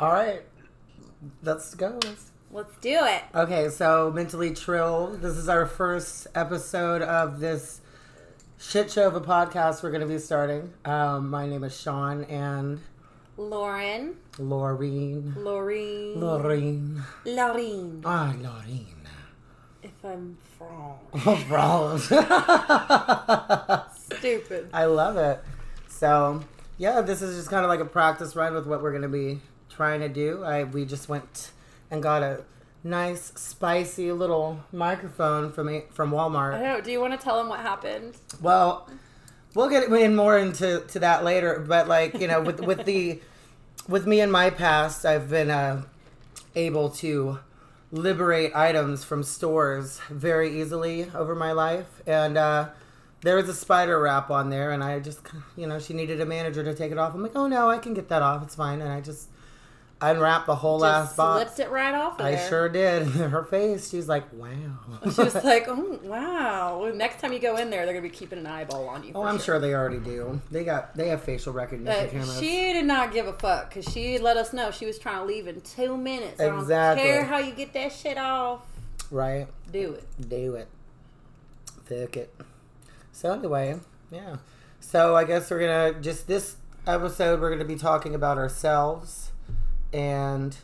All right, let's go. Let's do it. Okay, so mentally trill. This is our first episode of this shit show of a podcast we're going to be starting. Um, my name is Sean and Lauren. Laureen. Laureen. Laureen. Laureen. Ah, Laureen. If I'm wrong. Bro. Stupid. I love it. So, yeah, this is just kind of like a practice run with what we're going to be trying to do. I we just went and got a nice, spicy little microphone from a- from I Walmart. know. Do you want to tell them what happened? Well, we'll get in more into to that later. But like you know, with with the with me and my past, I've been uh, able to liberate items from stores very easily over my life, and uh, there was a spider wrap on there, and I just you know she needed a manager to take it off. I'm like, oh no, I can get that off. It's fine, and I just unwrapped the whole last Just box. slipped it right off of I there. sure did. Her face, she's like, wow. She was like, oh, wow. Well, Next time you go in there, they're going to be keeping an eyeball on you. Oh, I'm sure they already do. They got they have facial recognition But cameras. she did not give a fuck because she let us know she was trying to leave in two minutes. Exactly. I don't care how you get that shit off. right? Do it. Do it. Fuck it. So anyway, yeah. So I guess we're gonna just this episode we're gonna be talking about ourselves, and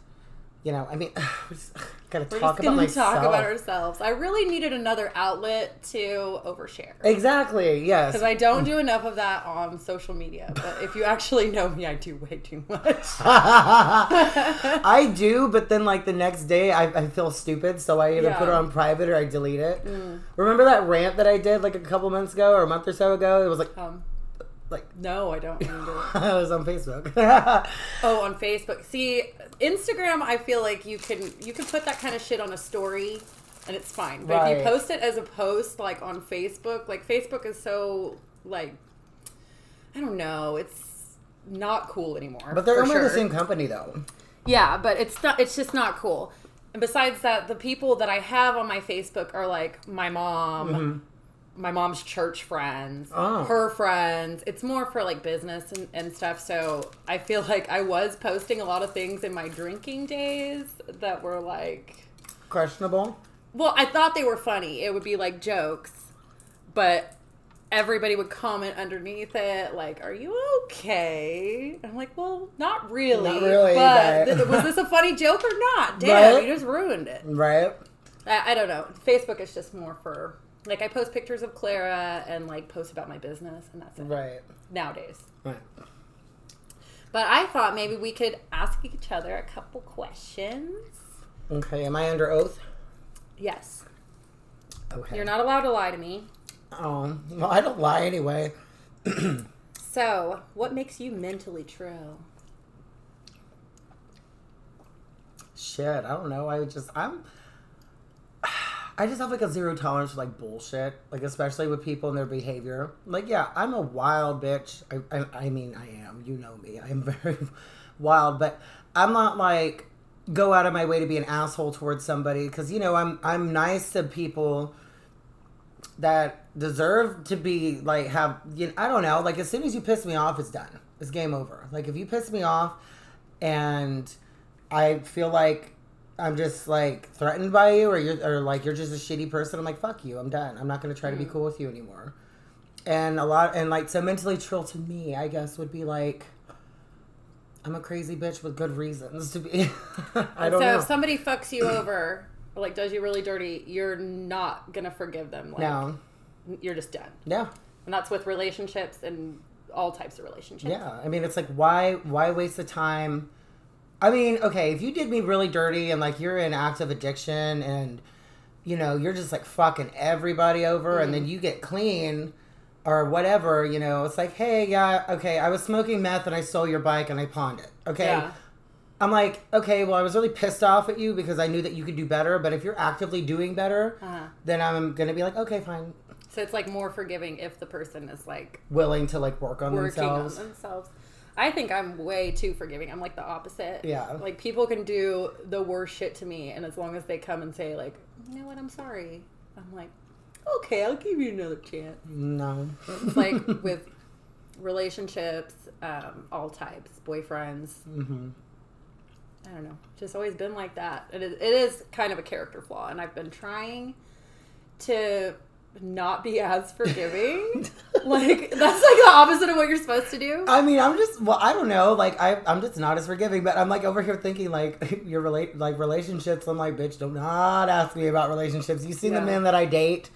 you know, I mean, gotta We're talk about myself. talk about ourselves. I really needed another outlet to overshare. Exactly. Yes. Because I don't do enough of that on social media. But if you actually know me, I do way too much. I do, but then like the next day, I, I feel stupid, so I either put it on private or I delete it. Remember that rant that I did like a couple months ago or a month or so ago? It was like Um, like no, I don't remember. I was on Facebook. Oh, on Facebook. See, Instagram, I feel like you can you can put that kind of shit on a story, and it's fine. But if you post it as a post, like on Facebook, like Facebook is so like, I don't know, it's not cool anymore. but they're by sure. the same company though. Yeah, but it's not. It's just not cool. And besides that, the people that I have on my Facebook are like my mom, mm-hmm. My mom's church friends, Oh. her friends. It's more for like business and, and stuff. So I feel like I was posting a lot of things in my drinking days that were like, Questionable. well, I thought they were funny. It would be like jokes, but everybody would comment underneath it like, "Are you okay?" I'm like, "Well, not really." Not really, But but- was this a funny joke or not? Damn, Right. you just ruined it. Right? I, I don't know. Facebook is just more for like I post pictures of Clara and like post about my business, and that's it Right. nowadays. Right. But I thought maybe we could ask each other a couple questions. Okay. Am I under oath? Yes, Okay. you're not allowed to lie to me. Oh, well, I don't lie anyway. So, what makes you mentally trill? Shit, I don't know. I just I'm I just have like a zero tolerance for like bullshit, like especially with people and their behavior. Like, yeah, I'm a wild bitch. I, I, I mean, I am. You know me. I'm very wild, but I'm not like go out of my way to be an asshole towards somebody because you know I'm I'm nice to people that deserve to be like have you know, I don't know like as soon as you piss me off it's done it's game over like if you piss me off and I feel like I'm just like threatened by you or you're or like you're just a shitty person I'm like fuck you I'm done I'm not gonna try to be cool with you anymore and a lot and like so mentally trill to me I guess would be like I'm a crazy bitch with good reasons to be I don't so know if somebody fucks you over or like does you really dirty, you're not gonna forgive them. Like, no you're just done. yeah And that's with relationships and all types of relationships. Yeah, I mean, it's like why why waste the time? I mean, okay, if you did me really dirty and like you're in active addiction and you know you're just like fucking everybody over, and Mm-hmm. then you get clean or whatever, you know, it's like, hey, yeah, okay, I was smoking meth and I stole your bike and I pawned it. Okay, Yeah. I'm like, okay, well, I was really pissed off at you because I knew that you could do better. But if you're actively doing better, Uh-huh. then I'm gonna be like, okay, fine, So it's like more forgiving if the person is like willing to like work on working themselves. on themselves. I think I'm way too forgiving. I'm like the opposite. Yeah. Like people can do the worst shit to me, and as long as they come and say like, you know what, I'm sorry, I'm like, okay, I'll give you another chance. No. Like with relationships, um, all types, boyfriends. hmm I don't know, just always been like that. It is, it is kind of a character flaw, and I've been trying to not be as forgiving. like that's like the opposite of what you're supposed to do. I mean, I'm just well, I don't know. Like I, I'm just not as forgiving. But I'm like over here thinking like your relate like relationships. I'm like, bitch, do not ask me about relationships. You seen Yeah. the men that I date?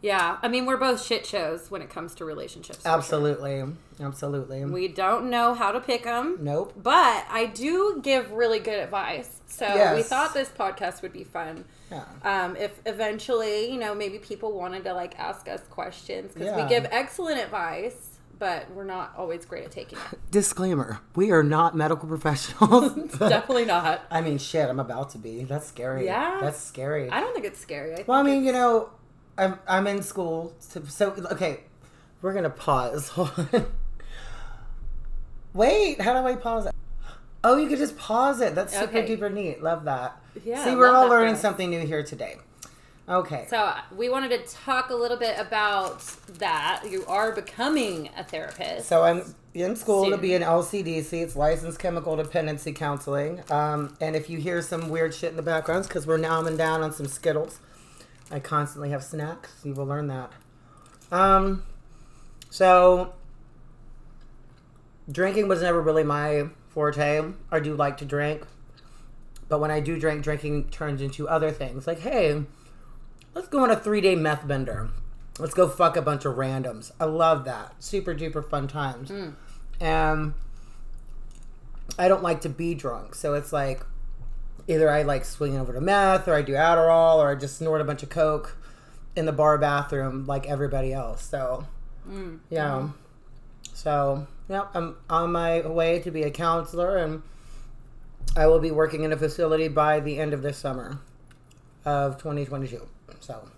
Yeah, I mean, we're both shit shows when it comes to relationships. for sure. Absolutely, absolutely. We don't know how to pick them. nope. But I do give really good advice. So we thought this podcast would be fun. Yeah. Um, if eventually, you know, maybe people wanted to like ask us questions because Yeah. we give excellent advice, but we're not always great at taking it. Disclaimer: We are not medical professionals. Definitely not. I mean, shit. I'm about to be. That's scary. Yeah? That's scary. I don't think it's scary. I think Well, I mean, you know, I'm I'm in school, so, so okay. We're gonna pause. Hold on. Wait, how do I pause it? Oh, you could just pause it. That's super Okay. duper neat. Love that. Yeah, See, we're all learning something new here today. Okay. So uh, we wanted to talk a little bit about that. You are becoming a therapist. So I'm in school to be an LCDC. It's licensed chemical dependency counseling. Um, and if you hear some weird shit in the background, because we're now down on some Skittles. I constantly have snacks. You will learn that. Um, so drinking was never really my forte. I do like to drink, but when I do drink, drinking turns into other things. Like, hey, let's go on a three day meth bender. Let's go fuck a bunch of randoms. I love that. Super duper fun times. And I don't like to be drunk. So it's like either I like swing over to meth or I do Adderall or I just snort a bunch of Coke in the bar bathroom like everybody else. So, mm, yeah. So, yeah, I'm on my way to be a counselor and I will be working in a facility by the end of this summer of 2022. So,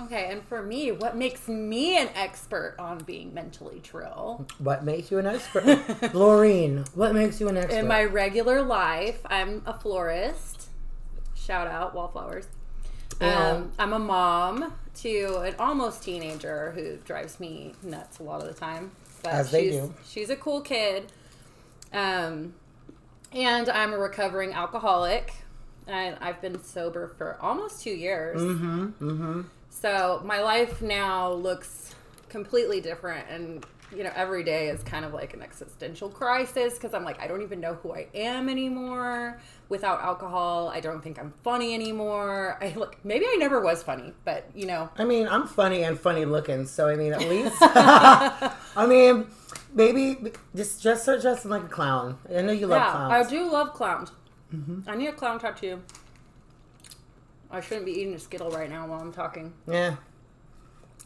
Okay, and for me, what makes me an expert on being mentally trill? what makes you an expert? Laureen, what makes you an expert? In my regular life, I'm a florist. Shout out Wallflowers. Um, I'm a mom to an almost teenager who drives me nuts a lot of the time. But As they she's, do. She's a cool kid. Um, and I'm a recovering alcoholic. And I've been sober for almost two years. mm-hmm, mm-hmm. So my life now looks completely different, and you know, every day is kind of like an existential crisis because I'm like, I don't even know who I am anymore without alcohol. I don't think I'm funny anymore. I look, maybe I never was funny, but you know, I mean, I'm funny and funny looking, so I mean, at least. I mean, maybe just just start dressing like a clown. I know you love yeah, clowns. Mm-hmm. I do love clowns. I need a clown tattoo. I shouldn't be eating a Skittle right now while I'm talking. Yeah,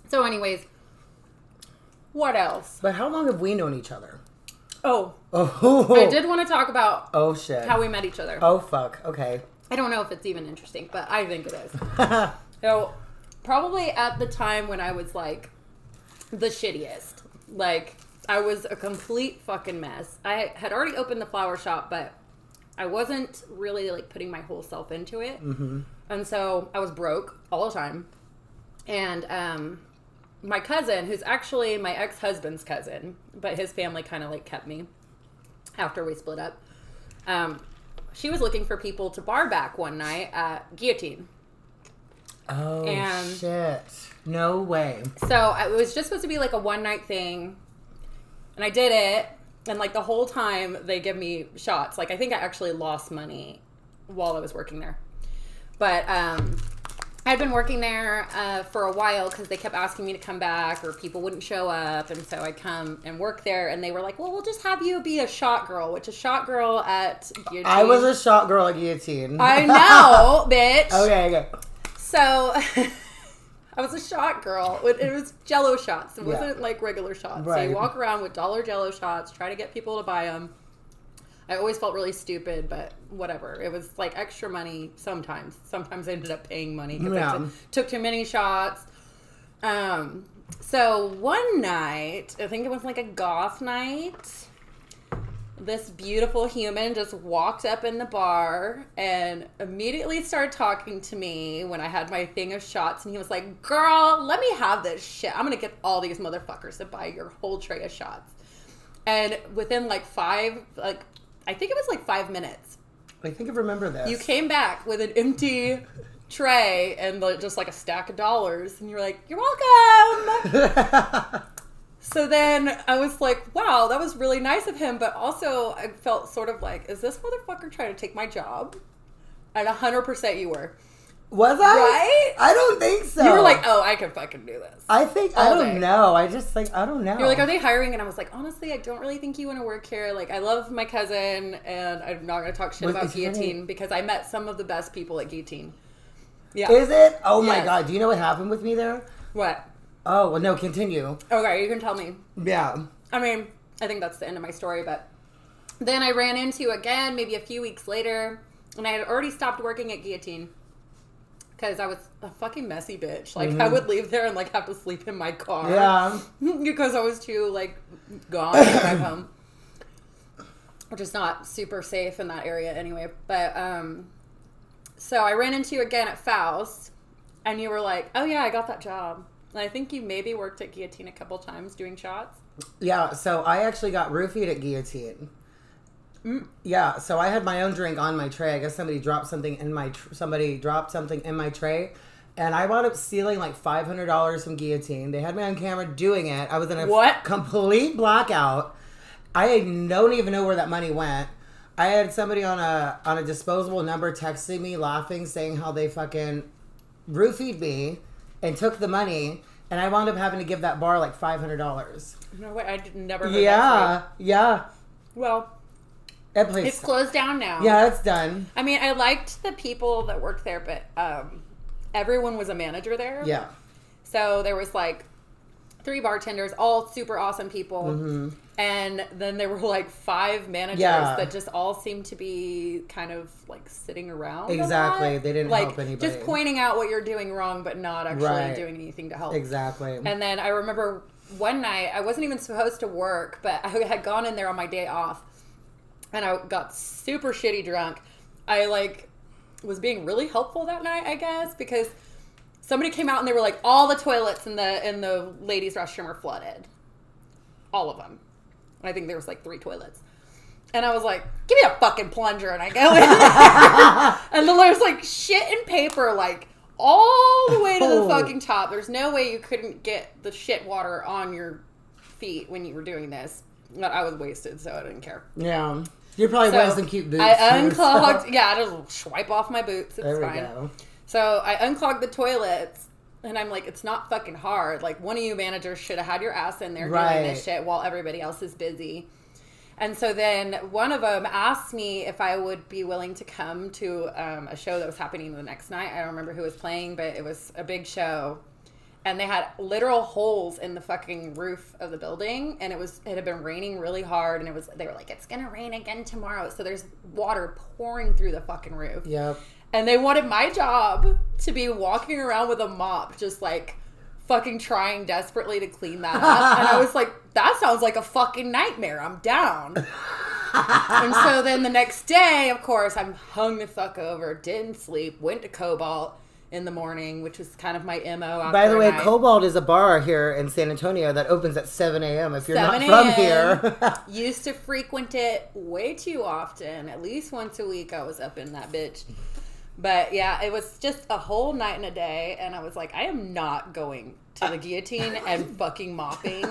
So, anyways, what else? but how long have we known each other? Oh, Oh, I did want to talk about Oh shit. how we met each other. oh fuck. Okay. I don't know if it's even interesting, but I think it is. So, probably at the time when I was like the shittiest. Like, I was a complete fucking mess. I had already opened the flower shop, but I wasn't really like putting my whole self into it. mm-hmm. And so I was broke all the time. And um, my cousin, who's actually my ex husband's cousin, but his family kind of like kept me after we split up. Um, she was looking for people to bar back one night at Guillotine. Oh And- shit. No way. So it was just supposed to be like a one night thing, and I did it. And like the whole time, they give me shots. Like I think I actually lost money while I was working there. But um, I'd been working there uh, for a while because they kept asking me to come back, or people wouldn't show up, and so I'd come and work there. And they were like, "Well, we'll just have you be a shot girl," which a shot girl at Guillotine. I was a shot girl at guillotine. I know, bitch. okay. Okay. So I was a shot girl. It it was Jello shots. It Yeah. wasn't like regular shots. So you walk around with dollar Jello shots, try to get people to buy them. I always felt really stupid, but whatever. It was like extra money sometimes. Sometimes I ended up paying money because Yeah. I took, took too many shots. Um, so one night, I think it was like a goth night this beautiful human just walked up in the bar and immediately started talking to me when I had my thing of shots. And he was like, Girl, let me have this shit. I'm going to get all these motherfuckers to buy your whole tray of shots. And within like five, like, I think it was like five minutes, I think I remember this. You came back with an empty tray and like, just like a stack of dollars, and you're like, "You're welcome." so then I was like, "Wow, that was really nice of him," but also I felt sort of like, "Is this motherfucker trying to take my job?" And hundred percent, you were. Was I? Right? I don't think so. You were like, "Oh, I can fucking do this." I think I don't day. know. I just like I don't know. You're like, are they hiring? And I was like, honestly, I don't really think you want to work here. Like, I love my cousin, and I'm not going to talk shit Was- about Guillotine because I met some of the best people at Guillotine. Yeah. Is it? Oh my god! Do you know what happened with me there? what? Oh well, no. Continue. Okay, you can tell me. Yeah. I mean, I think that's the end of my story, but then I ran into again maybe a few weeks later, and I had already stopped working at Guillotine because I was a fucking messy bitch. Like, I would leave there and like have to sleep in my car. Mm-hmm. Yeah. because I was too like gone to drive home, which is not super safe in that area anyway. But um, so I ran into you again at Faust, and you were like, "Oh yeah, I got that job." And I think you maybe worked at Guillotine a couple times doing shots. Yeah. So I actually got roofied at guillotine. Mm. Yeah. So I had my own drink on my tray. I guess somebody dropped something in my tr- somebody dropped something in my tray. And I wound up stealing like five hundred dollars from guillotine. They had me on camera doing it. I was in a What? complete blackout. I don't even know where that money went. I had somebody on a on a disposable number texting me, laughing, saying how they fucking roofied me and took the money, and I wound up having to give that bar like five hundred dollars. No way, I did never. Heard That Yeah, yeah. well, That place. it's closed down now. yeah, it's done. I mean, I liked the people that worked there, but um, everyone was a manager there. Yeah, So there was like three bartenders, all super awesome people. Mm-hmm. And then there were like five managers Yeah. that just all seemed to be kind of like sitting around. Exactly. They didn't like, help anybody. Just pointing out what you're doing wrong, but not actually Right. doing anything to help. exactly. And then I remember one night, I wasn't even supposed to work, but I had gone in there on my day off and I got super shitty drunk. I like was being really helpful that night, I guess, because somebody came out and they were like, all the toilets in the in the ladies' restroom are flooded. All of them. I think there was like three toilets. And I was like, give me a fucking plunger. And I go in and then there's like shit and paper, like all the way to the Oh. fucking top. There's no way you couldn't get the shit water on your feet when you were doing this. But I was wasted, so I didn't care. yeah, you're probably wearing some cute boots. I unclogged. so- Yeah, I just swipe off my boots. It's There we fine. go. So I unclogged the toilets, and I'm like, it's not fucking hard. Like one of you managers should have had your ass in there Right. doing this shit while everybody else is busy. And so then one of them asked me if I would be willing to come to um, a show that was happening the next night. I don't remember who was playing, but it was a big show. And they had literal holes in the fucking roof of the building, and it was it had been raining really hard, and it was they were like it's gonna rain again tomorrow, so there's water pouring through the fucking roof. Yep. and they wanted my job to be walking around with a mop just like fucking trying desperately to clean that up. And i was like that sounds like a fucking nightmare. I'm down. And so then the next day of course i'm hung the fuck over didn't sleep went to cobalt in the morning which was kind of my mo By the way. Cobalt is a bar here in San Antonio that opens at 7 a.m. If you're 7 not from here. used to frequent it way too often. At least once a week, I was up in that bitch. But yeah, it was just a whole night and a day, and I was like, I am not going to the guillotine and fucking mopping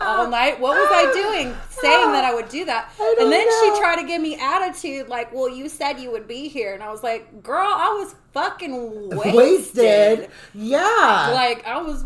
all night. What was I doing? Saying that I would do that. And then know. she tried to give me attitude, like, well, you said you would be here. And I was like, girl, I was fucking wasted. Wasted. Yeah. Like, I was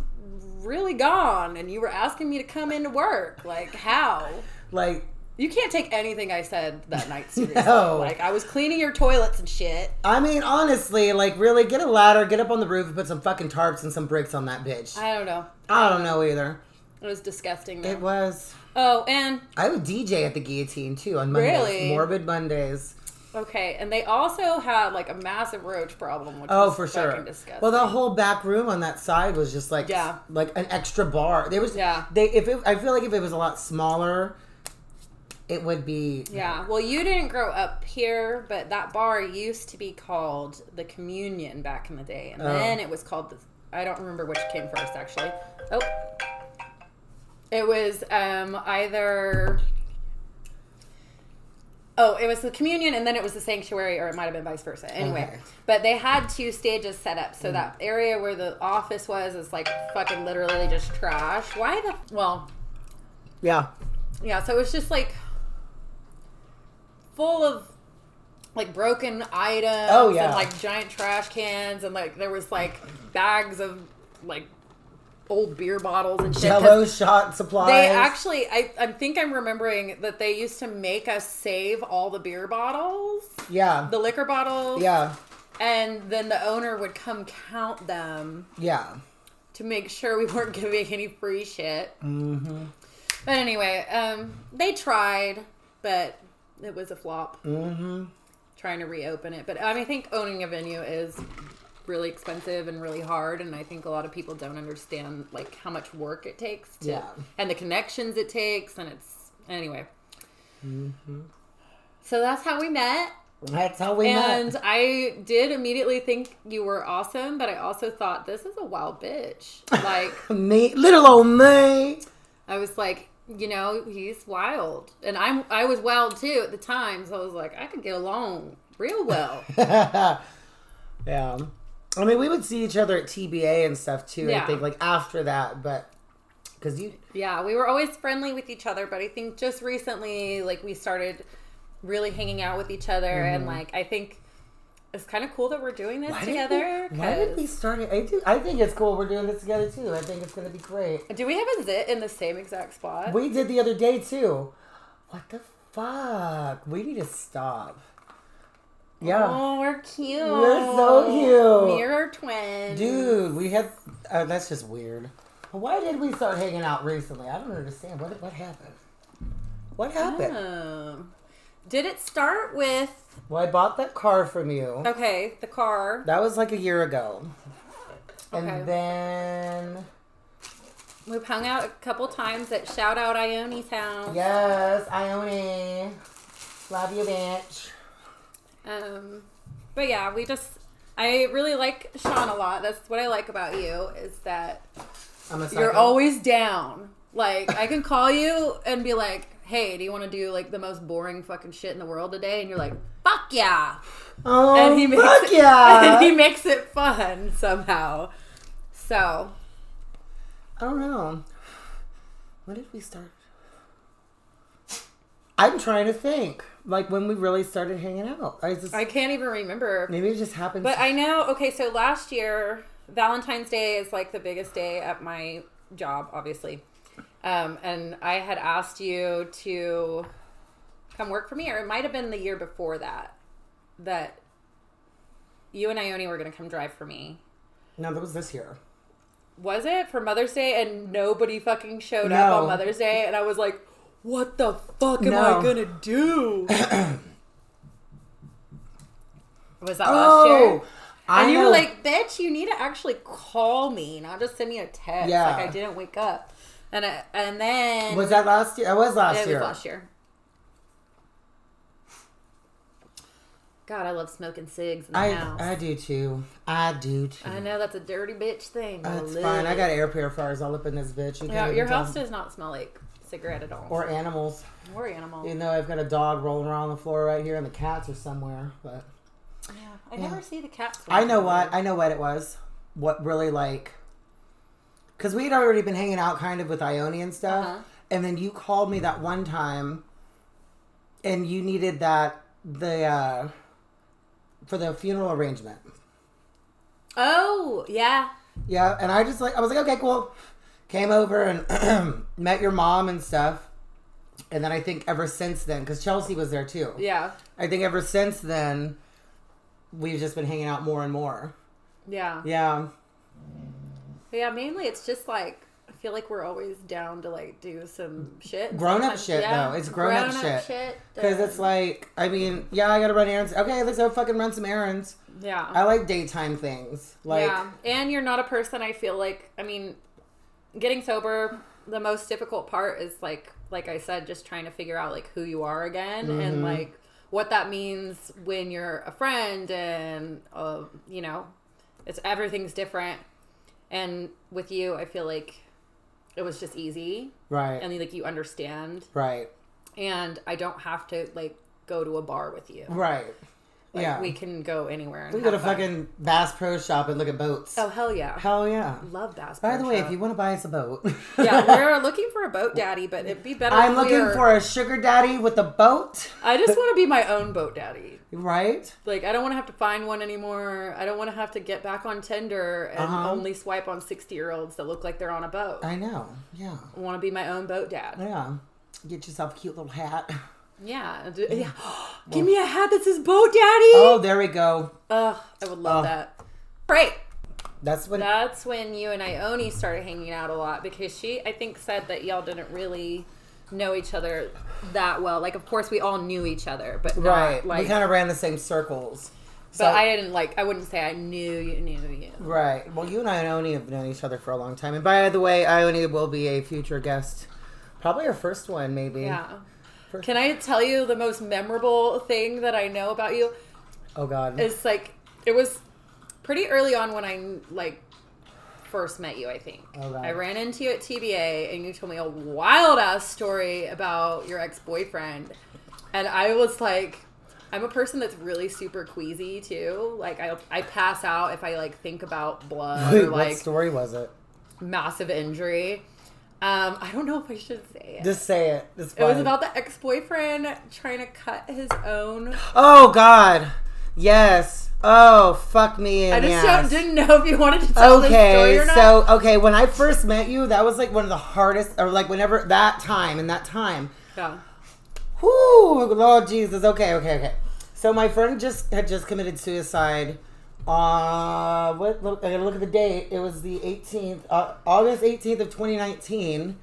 really gone, and you were asking me to come into work. Like, how? like, You can't take anything I said that night seriously. No. Like I was cleaning your toilets and shit. I mean, honestly, like, really, get a ladder, get up on the roof, and put some fucking tarps and some bricks on that bitch. I don't know. I don't know either. It was disgusting. Though. It was. oh, and I would DJ at the guillotine too on Mondays. Really? Morbid Mondays. okay, and they also had like a massive roach problem, which Oh, was for sure. disgusting. Well, the whole back room on that side was just like Yeah. like an extra bar. There was Yeah. They if it, I feel like if it was a lot smaller, it would be yeah. Well, you didn't grow up here, but that bar used to be called the Communion back in the day, and Oh. then it was called the. I don't remember which came first, actually. Oh. It was um, either Oh, it was the communion, and then it was the sanctuary, or it might have been vice versa. Anyway, Okay. but they had two stages set up, so that area where the office was is like fucking literally just trash. Why the well? Yeah. Yeah, so it was just like full of like broken items Oh, yeah. and like giant trash cans and like there was like bags of like old beer bottles and shit. Jello shot supplies. They actually I, I think I'm remembering that they used to make us save all the beer bottles, Yeah. the liquor bottles. Yeah. And then the owner would come count them Yeah. to make sure we weren't giving any free shit. Mm-hmm. But anyway, um, they tried, but it was a flop. Mm-hmm. Trying to reopen it, but I mean, I think owning a venue is really expensive and really hard, and I think a lot of people don't understand like how much work it takes to, Yeah. and the connections it takes, and it's anyway. Mm-hmm. So that's how we met. That's how we And met. I did immediately think you were awesome, but I also thought this is a wild bitch. Like Me, little old me. I was like, you know, he's wild, and I'm I was wild too at the time. So I was like, I could get along real well. yeah. I mean, we would see each other at TBA and stuff too. Yeah. I think like after that, but because you, yeah, we were always friendly with each other, but I think just recently, like we started really hanging out with each other, and mm-hmm. like I think it's kind of cool that we're doing this why did together. we, why did we start it? I, do, I think it's cool. We're doing this together too. I think it's gonna be great. Do we have a zit in the same exact spot? We did the other day too. What the fuck? We need to stop. Yeah. Oh, we're cute. We're so cute. Mirror twins. Dude, we had. Uh, that's just weird. Why did we start hanging out recently? I don't understand. What what happened? What happened? Did it start with Well, I bought that car from you. okay, the car. That was like a year ago. Okay. And then We've hung out a couple times at Shout Out Ione's house. yes, Ione, love you, bitch. Um, but yeah, we just I really like Sean a lot. That's what I like about you is that you're always down. Like I can call you and be like, "Hey, do you want to do like the most boring fucking shit in the world today?" And you're like, "Fuck yeah!" Oh, and he makes fuck it, yeah! and he makes it fun somehow. So I don't know. When did we start? I'm trying to think. Like when we really started hanging out. I just I can't even remember. maybe it just happened. But I know. Okay, so last year Valentine's Day is like the biggest day at my job, obviously. Um, and I had asked you to come work for me, or it might have been the year before that. That you and Ione were going to come drive for me. no, that was this year. Was it for Mother's Day? And nobody fucking showed up on Mother's Day, and I was like, "What the fuck am No. I gonna do?" was that last Oh, year? I and you know. were like, "Bitch, you need to actually call me, not just send me a text." Yeah. Like I didn't wake up, and I, and then was that last year? That was last it year. was last year. God, I love smoking cigs in the I house. I do too. I do too. I know that's a dirty bitch thing. I That's fine. I got air purifiers all up in this bitch. You Yeah, your house does not smell like cigarette at all. or animals. Or animals. Even though I've got a dog rolling around on the floor right here, and the cats are somewhere. But Yeah, I never see the cats. I know what I know what it was. What really like, because we had already been hanging out kind of with Ione and stuff, Uh-huh. and then you called me that one time, and you needed that the uh for the funeral arrangement. Oh yeah, Yeah, and I just like I was like, okay, cool. Came over and met your mom and stuff, and then I think ever since then, because Chelsea was there too. yeah, I think ever since then, we've just been hanging out more and more. yeah, Yeah, yeah. Mainly, it's just like I feel like we're always down to like do some shit. Grown-up Sometimes- shit, though. It's grown-up shit. because it's uh, like I mean, yeah, I gotta run errands. Okay, let's go fucking run some errands. yeah, I like daytime things. Like, yeah. And you're not a person. I feel like I mean, getting sober. The most difficult part is like, like I said, just trying to figure out like who you are again Mm-hmm. and like what that means when you're a friend and uh, you know, it's everything's different. And with you, I feel like it was just easy right, and like you understand right, and I don't have to like go to a bar with you. Right. Like, yeah. we can go anywhere. And We can go to fun. fucking Bass Pro Shop and look at boats. Oh hell yeah! Hell yeah. Love Bass. By Pro the way, Shop. if you want to buy us a boat, yeah, we're looking for a boat daddy, but it'd be better. I'm looking are- for a sugar daddy with a boat. I just want to be my own boat daddy. Right? Like I don't want to have to find one anymore. I don't want to have to get back on Tinder and Uh-huh. only swipe on sixty year olds that look like they're on a boat. I I know. Yeah. want to be my own boat dad. Yeah. Get yourself a cute little hat. Yeah, yeah. Give me a hat that says boat daddy. Oh, there we go. Ugh, I would love Oh. that. Right. That's when That's when you and Ione started hanging out a lot because she, I think, said that y'all didn't really know each other that well. Like, of course, we all knew each other, but not, right. like, we kind of ran the same circles. but I didn't like. I wouldn't say I knew you knew you. Right. Well, you and I, Ione have known each other for a long time. And by the way, Ione will be a future guest. Probably our first one, maybe. Yeah. For- Can I tell you the most memorable thing that I know about you? Oh, God. It's like it was pretty early on when I like first met you. I think Oh, God. I ran into you at TBA, and you told me a wild ass story about your ex boyfriend, and I was like. I'm a person that's really super queasy too. Like I, I pass out if I like think about blood or what story was it? massive injury. Um, I don't know if I should say it. Just say it. It's It was about the ex boyfriend trying to cut his own. Oh, God. Yes. Oh, fuck me in I just didn't know if you wanted to tell this story Okay, or not. so okay, when I first met you, that was like one of the hardest, or like whenever that time, in that time, yeah. Whoo, Lord Jesus. Okay, okay, okay. So my friend just had just committed suicide. Uh, what? Look, I gotta look at the date. It was the 18th, uh, August 18th of 2019.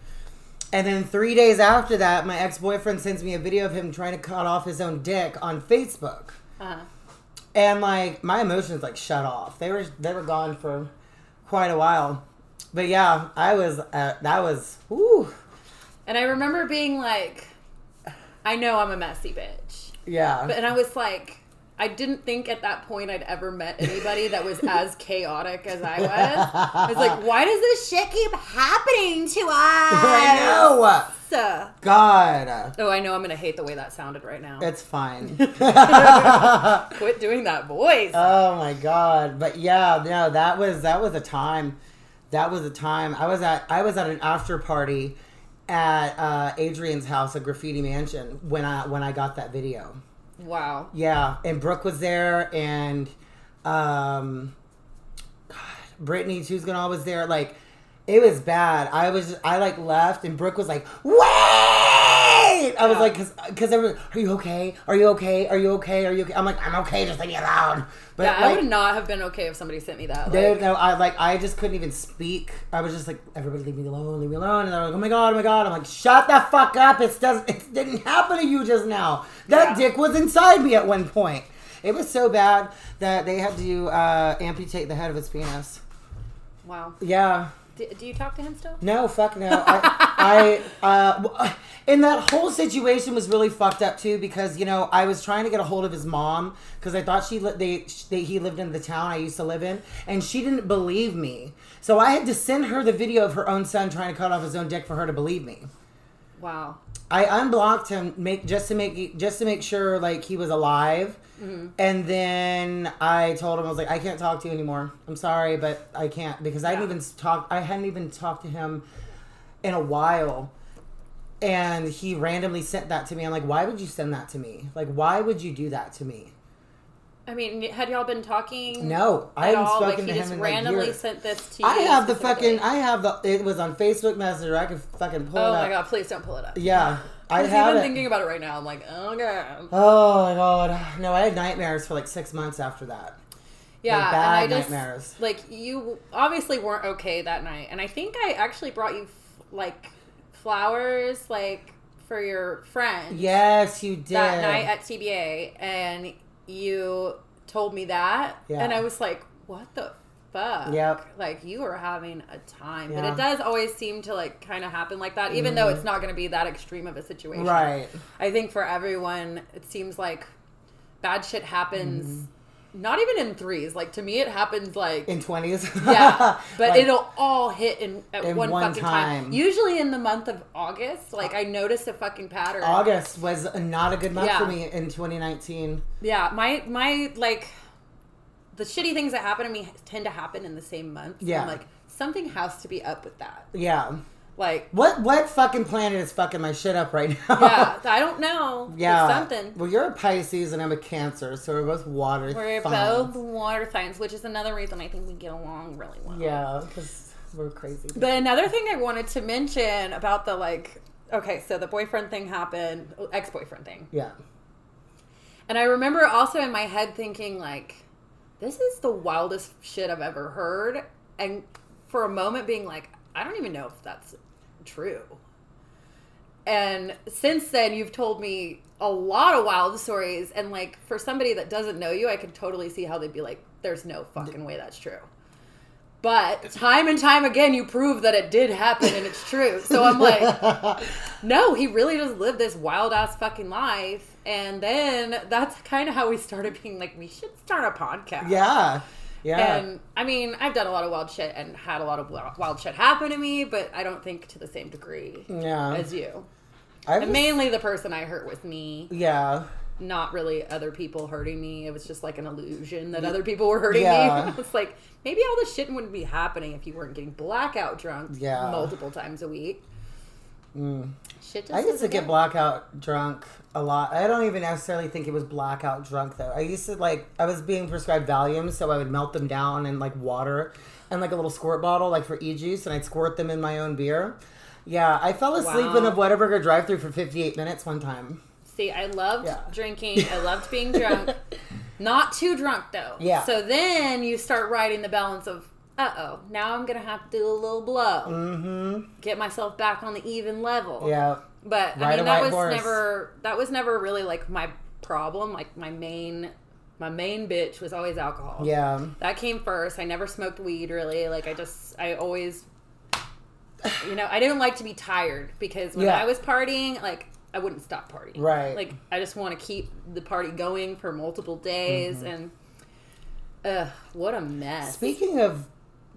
And then three days after that, my ex boyfriend sends me a video of him trying to cut off his own dick on Facebook. Uh-huh. And like my emotions like shut off. They were they were gone for quite a while. But yeah, I was uh, that was whoo. And I remember being like, I know I'm a messy bitch. Yeah. But, and I was like, I didn't think at that point I'd ever met anybody that was as chaotic as I was. I was like, why does this shit keep happening to us? I know. God. Oh, I know I'm going to hate the way that sounded right now. It's fine. Quit doing that voice. oh my god. But yeah, no, that was that was a time. That was a time. I was at I was at an after party at uh, Adrian's house, a graffiti mansion, when I when I got that video. Wow. Yeah, and Brooke was there, and um, God, Brittany was gonna always there. Like, it was bad. I was, I like left, and Brooke was like, "Wait!" I was like, "Cause, cause everyone, are you okay? Are you okay? Are you okay? Are you okay?" I'm like, "I'm okay, just leave me alone." But Yeah, I would not have been okay if somebody sent me that. they Like, no, I like I just couldn't even speak. I was just like, everybody leave me alone, leave me alone. And they're like, oh my god, oh my god. I'm like, shut the fuck up. It does it didn't happen to you just now. That Yeah. dick was inside me at one point. It was so bad that they had to uh, amputate the head of his penis. wow. Yeah. Do, do you talk to him still? No, fuck no. I, I uh, w- and that whole situation was really fucked up too because you know I was trying to get a hold of his mom because I thought she li- they, they he lived in the town I used to live in and she didn't believe me. So I had to send her the video of her own son trying to cut off his own dick for her to believe me. Wow. I unblocked him make just to make just to make sure like he was alive. Mm-hmm. And then I told him I was like I can't talk to you anymore. I'm sorry, but I can't because I hadn't even talked I hadn't even talked to him in a while. And he randomly sent that to me. I'm like, why would you send that to me? Like, why would you do that to me? I mean, had y'all been talking? No, I haven't all? spoken like, to him just in like randomly years. sent this to you. I have the fucking. I have the. It was on Facebook Messenger. I could fucking pull Oh it my god! Please don't pull it up. Yeah, I have even it. thinking about it right now. I'm like, oh god. Oh my god! No, I had nightmares for like six months after that. Yeah, Like, and bad I just nightmares. like you obviously weren't okay that night, and I think I actually brought you like flowers like for your friend Yes, you did. that night at TBA, and you told me that, Yeah. and I was like, what the fuck? Yep. Like you were having a time, but Yeah. Mm-hmm. it does always seem to like kind of happen like that, even though it's not going to be that extreme of a situation. right. I think for everyone, it seems like bad shit happens Mm-hmm. Not even in threes. Like to me, it happens like in twenties. yeah, but it'll all hit in at In one, one fucking time. time. Usually in the month of August, like I noticed a fucking pattern. August was not a good month Yeah. for me in 2019. Yeah, my my like the shitty things that happen to me tend to happen in the same month. Yeah. I'm like something has to be up with that. Yeah. Like What what fucking planet is fucking my shit up right now? yeah, I don't know. yeah. It's something. Well, you're a Pisces and I'm a Cancer, so we're both water. We're signs. both water signs, which is another reason I think we get along really well. Yeah, because we're crazy. But another thing I wanted to mention about the like, okay, so the boyfriend thing happened, ex boyfriend thing. yeah. And I remember also in my head thinking, like, this is the wildest shit I've ever heard. And for a moment being like, I don't even know if that's true. And since then, you've told me a lot of wild stories. And, like, for somebody that doesn't know you, I could totally see how they'd be like, there's no fucking way that's true. But time and time again, you prove that it did happen and it's true. So I'm like, no, he really does live this wild ass fucking life. And then that's kind of how we started being like, we should start a podcast. yeah. Yeah. And I mean, I've done a lot of wild shit and had a lot of wild shit happen to me, but I don't think to the same degree yeah. as you. I was- mainly the person I hurt was me, yeah. not really other people hurting me. It was just like an illusion that other people were hurting Yeah. me. it's like maybe all this shit wouldn't be happening if you weren't getting blackout drunk Yeah. multiple times a week. Mm. Shit just I used to get blackout drunk a lot. I don't even necessarily think it was blackout drunk though. I used to like I was being prescribed Valium, so I would melt them down in like water and like a little squirt bottle, like for e juice, and I'd squirt them in my own beer. Yeah, I fell asleep in a Wow. Whataburger drive-through for 58 minutes one time. See, I loved Yeah. drinking. I loved being drunk. Not too drunk though. Yeah. So then you start riding the balance of, uh oh, now I'm gonna have to do a little blow, Mm-hmm. get myself back on the even level. Yeah. But Ride I mean, that was horse. never that was never really like my problem. Like my main my main bitch was always alcohol. Yeah. That came first. I never smoked weed really. Like I just I always you know, I didn't like to be tired because when Yeah. I was partying, like I wouldn't stop partying. Right. Like I just want to keep the party going for multiple days Mm-hmm. and ugh, what a mess. Speaking of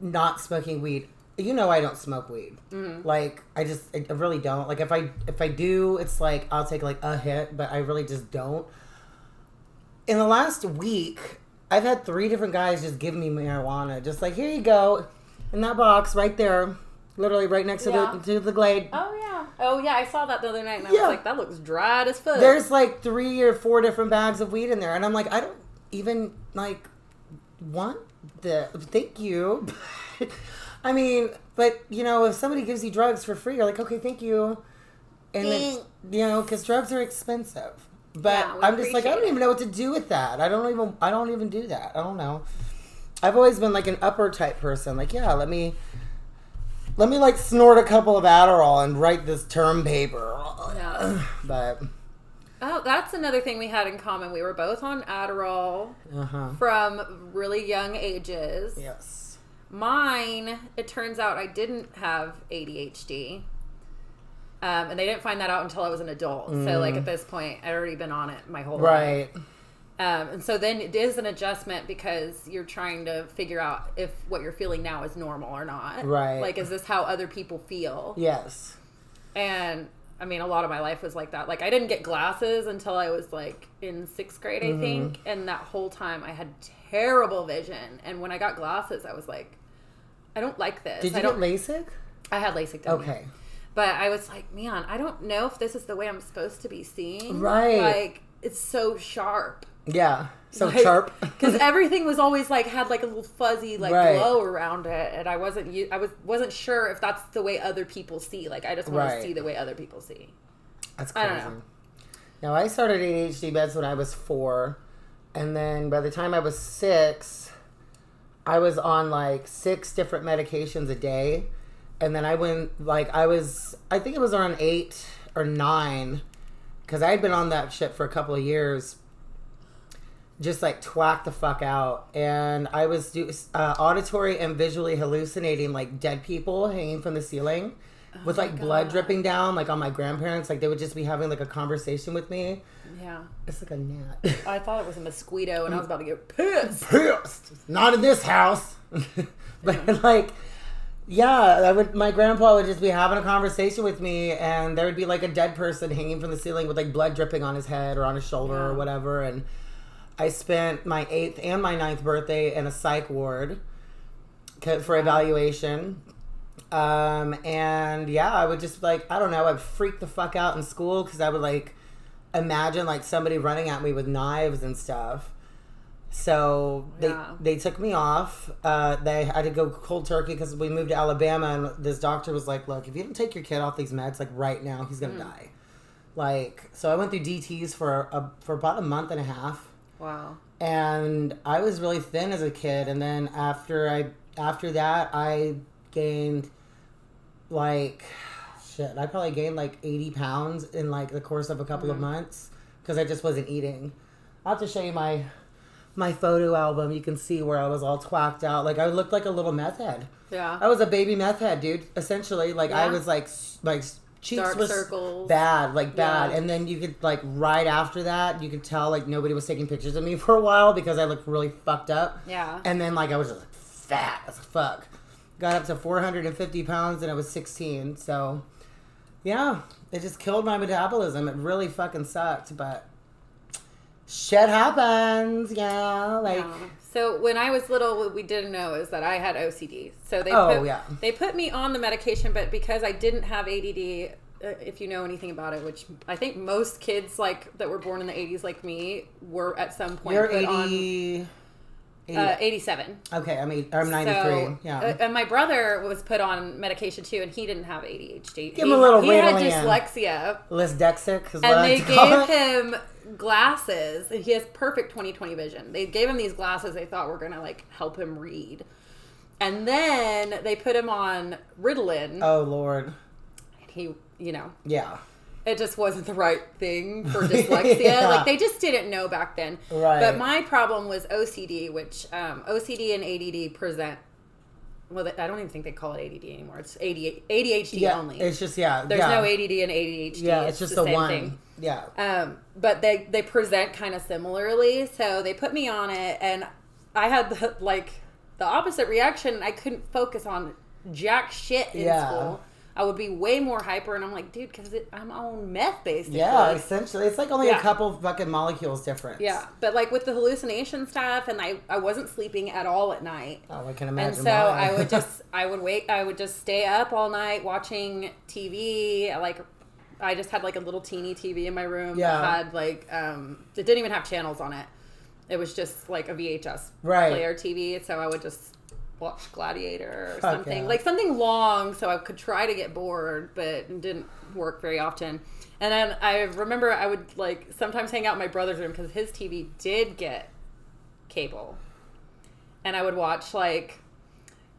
not smoking weed, you know I don't smoke weed. Mm-hmm. Like I just I really don't. Like if I if I do, it's like I'll take like a hit, but I really just don't. In the last week, I've had three different guys just give me marijuana. Just like here you go, in that box right there, literally right next Yeah. to the to the glade. Oh yeah. Oh yeah, I saw that the other night and I Yeah. was like, that looks dried as fuck. There's like three or four different bags of weed in there, and I'm like, I don't even like want the. Thank you. I mean, but you know, if somebody gives you drugs for free, you're like, okay, thank you. And then, you know, because drugs are expensive. But Yeah, I'm just like, I don't even know what to do with that. I don't even, I don't even do that. I don't know. I've always been like an upper type person. Like, yeah, let me, let me like snort a couple of Adderall and write this term paper. Yeah. But, Oh, that's another thing we had in common. We were both on Adderall uh huh. from really young ages. Yes. Mine, it turns out I didn't have ADHD. Um, and they didn't find that out until I was an adult. So, like, at this point, I'd already been on it my whole life. Right. Um, and so then it is an adjustment because you're trying to figure out if what you're feeling now is normal or not. Right. Like, is this how other people feel? Yes. And I mean, a lot of my life was like that. Like, I didn't get glasses until I was like in sixth grade, Mm-hmm. I think. And that whole time I had terrible vision. And when I got glasses, I was like, I don't like this. Did I you don't. get LASIK? I had LASIK done. Okay. But I was like, man, I don't know if this is the way I'm supposed to be seeing. Right. Like, it's so sharp. Yeah. So Like, sharp. because everything was always like had like a little fuzzy like Right. glow around it, and I wasn't I was wasn't sure if that's the way other people see. Like I just want Right. to see the way other people see. That's I crazy. don't know. Now I started ADHD meds when I was four, and then by the time I was six, I was on like six different medications a day, and then I went like I was I think it was around eight or nine, because I had been on that shit for a couple of years. Just like twack the fuck out, and I was do, uh, auditory and visually hallucinating like dead people hanging from the ceiling, with like blood dripping down, like on my grandparents. Like they would just be having like a conversation with me. Yeah. It's like a gnat. I thought it was a mosquito and I was about to get pissed. Pissed. Not in this house. but like, yeah, I would. My grandpa would just be having a conversation with me, and there would be like a dead person hanging from the ceiling with like blood dripping on his head or on his shoulder or whatever. And I spent my eighth and my ninth birthday in a psych ward for evaluation. Um, and yeah, I would just like I don't know, I'd freak the fuck out in school because I would like imagine like somebody running at me with knives and stuff. So they Yeah. they took me off. Uh, they had to go cold turkey because we moved to Alabama, and this doctor was like, "Look, if you don't take your kid off these meds like right now, he's gonna die." Like, so I went through DTS for a, for about a month and a half Wow. and I was really thin as a kid. And then after I after that, I gained like shit. I probably gained like eighty pounds in like the course of a couple of mm-hmm. months because I just wasn't eating. I'll have to show you my my photo album. You can see where I was all twacked out. Like I looked like a little meth head. Yeah. I was a baby meth head, dude. Essentially, like I was like like cheeks Dark was circles. bad, like bad. Yeah. And then you could like right after that, you could tell like nobody was taking pictures of me for a while because I looked really fucked up. Yeah. And then like I was just like fat as fuck. Got up to 450 pounds and I was 16. So yeah, it just killed my metabolism. It really fucking sucked, but shit happens. Yeah, like. Yeah. So when I was little, what we didn't know is that I had OCD. So they Oh, put, yeah. they put me on the medication, but because I didn't have ADD, uh, if you know anything about it, which I think most kids like that were born in the 80s like me were at some point You're put 80. 80 on uh, 87. okay, I mean, I'm 93. So, yeah. uh, and my brother was put on medication too, and he didn't have ADHD. Give him he, a little He had dyslexia, what and I they like to call gave him glasses and he has perfect 20/20 vision they gave him these glasses they thought were gonna like help him read and then they put him on ritalin Oh Lord. he you know Yeah. It just wasn't the right thing for dyslexia Yeah. like they just didn't know back then Right. but my problem was ocd which um, ocd and add present well i don't even think they call it add anymore it's ADHD, ADHD Yeah. only It's just yeah. there's yeah. no add and adhd Yeah, it's, just the same one. thing. Yeah. Um, but they they present kind of similarly, so they put me on it, and I had the, like the opposite reaction. I couldn't focus on jack shit in Yeah. school. I would be way more hyper, and I'm like, dude, because I'm on meth basically. Yeah, essentially, it's like only Yeah. a couple fucking molecules different. Yeah, but like with the hallucination stuff, and I I wasn't sleeping at all at night. Oh, I can imagine. And so why. I would just I would wait I would just stay up all night watching TV like I just had like a little teeny TV in my room Yeah. that had like um it didn't even have channels on it. It was just like a VHS Right. player TV, so I would just watch Gladiator or Fuck something. yeah. Like something long so I could try to get bored, but it didn't work very often. And then I remember I would like sometimes hang out in my brother's room because his TV did get cable. And I would watch like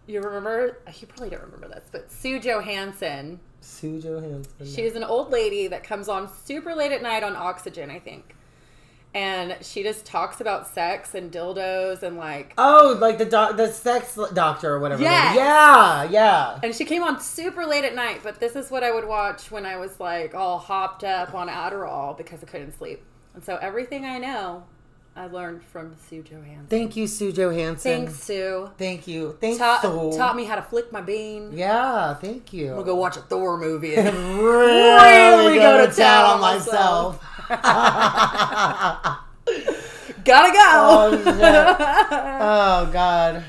you remember you probably don't remember this, but Sue Johanson. Sue Johanson. She's an old lady that comes on super late at night on oxygen, I think. And she just talks about sex and dildos and like Oh, like the doc, the sex doctor or whatever. Yes. Yeah, yeah. and she came on super late at night, but this is what I would watch when I was like all hopped up on Adderall because I couldn't sleep. And so everything I know, I learned from Sue Johanson. Thank you, Sue Johanson. Thanks, Sue. Thank you. Thanks, Taught, Sue. taught me how to flick my bean. Yeah, thank you. We'll go watch a Thor movie. and really, Really go, go to to town on town on myself. Gotta oh, go. shit. oh God.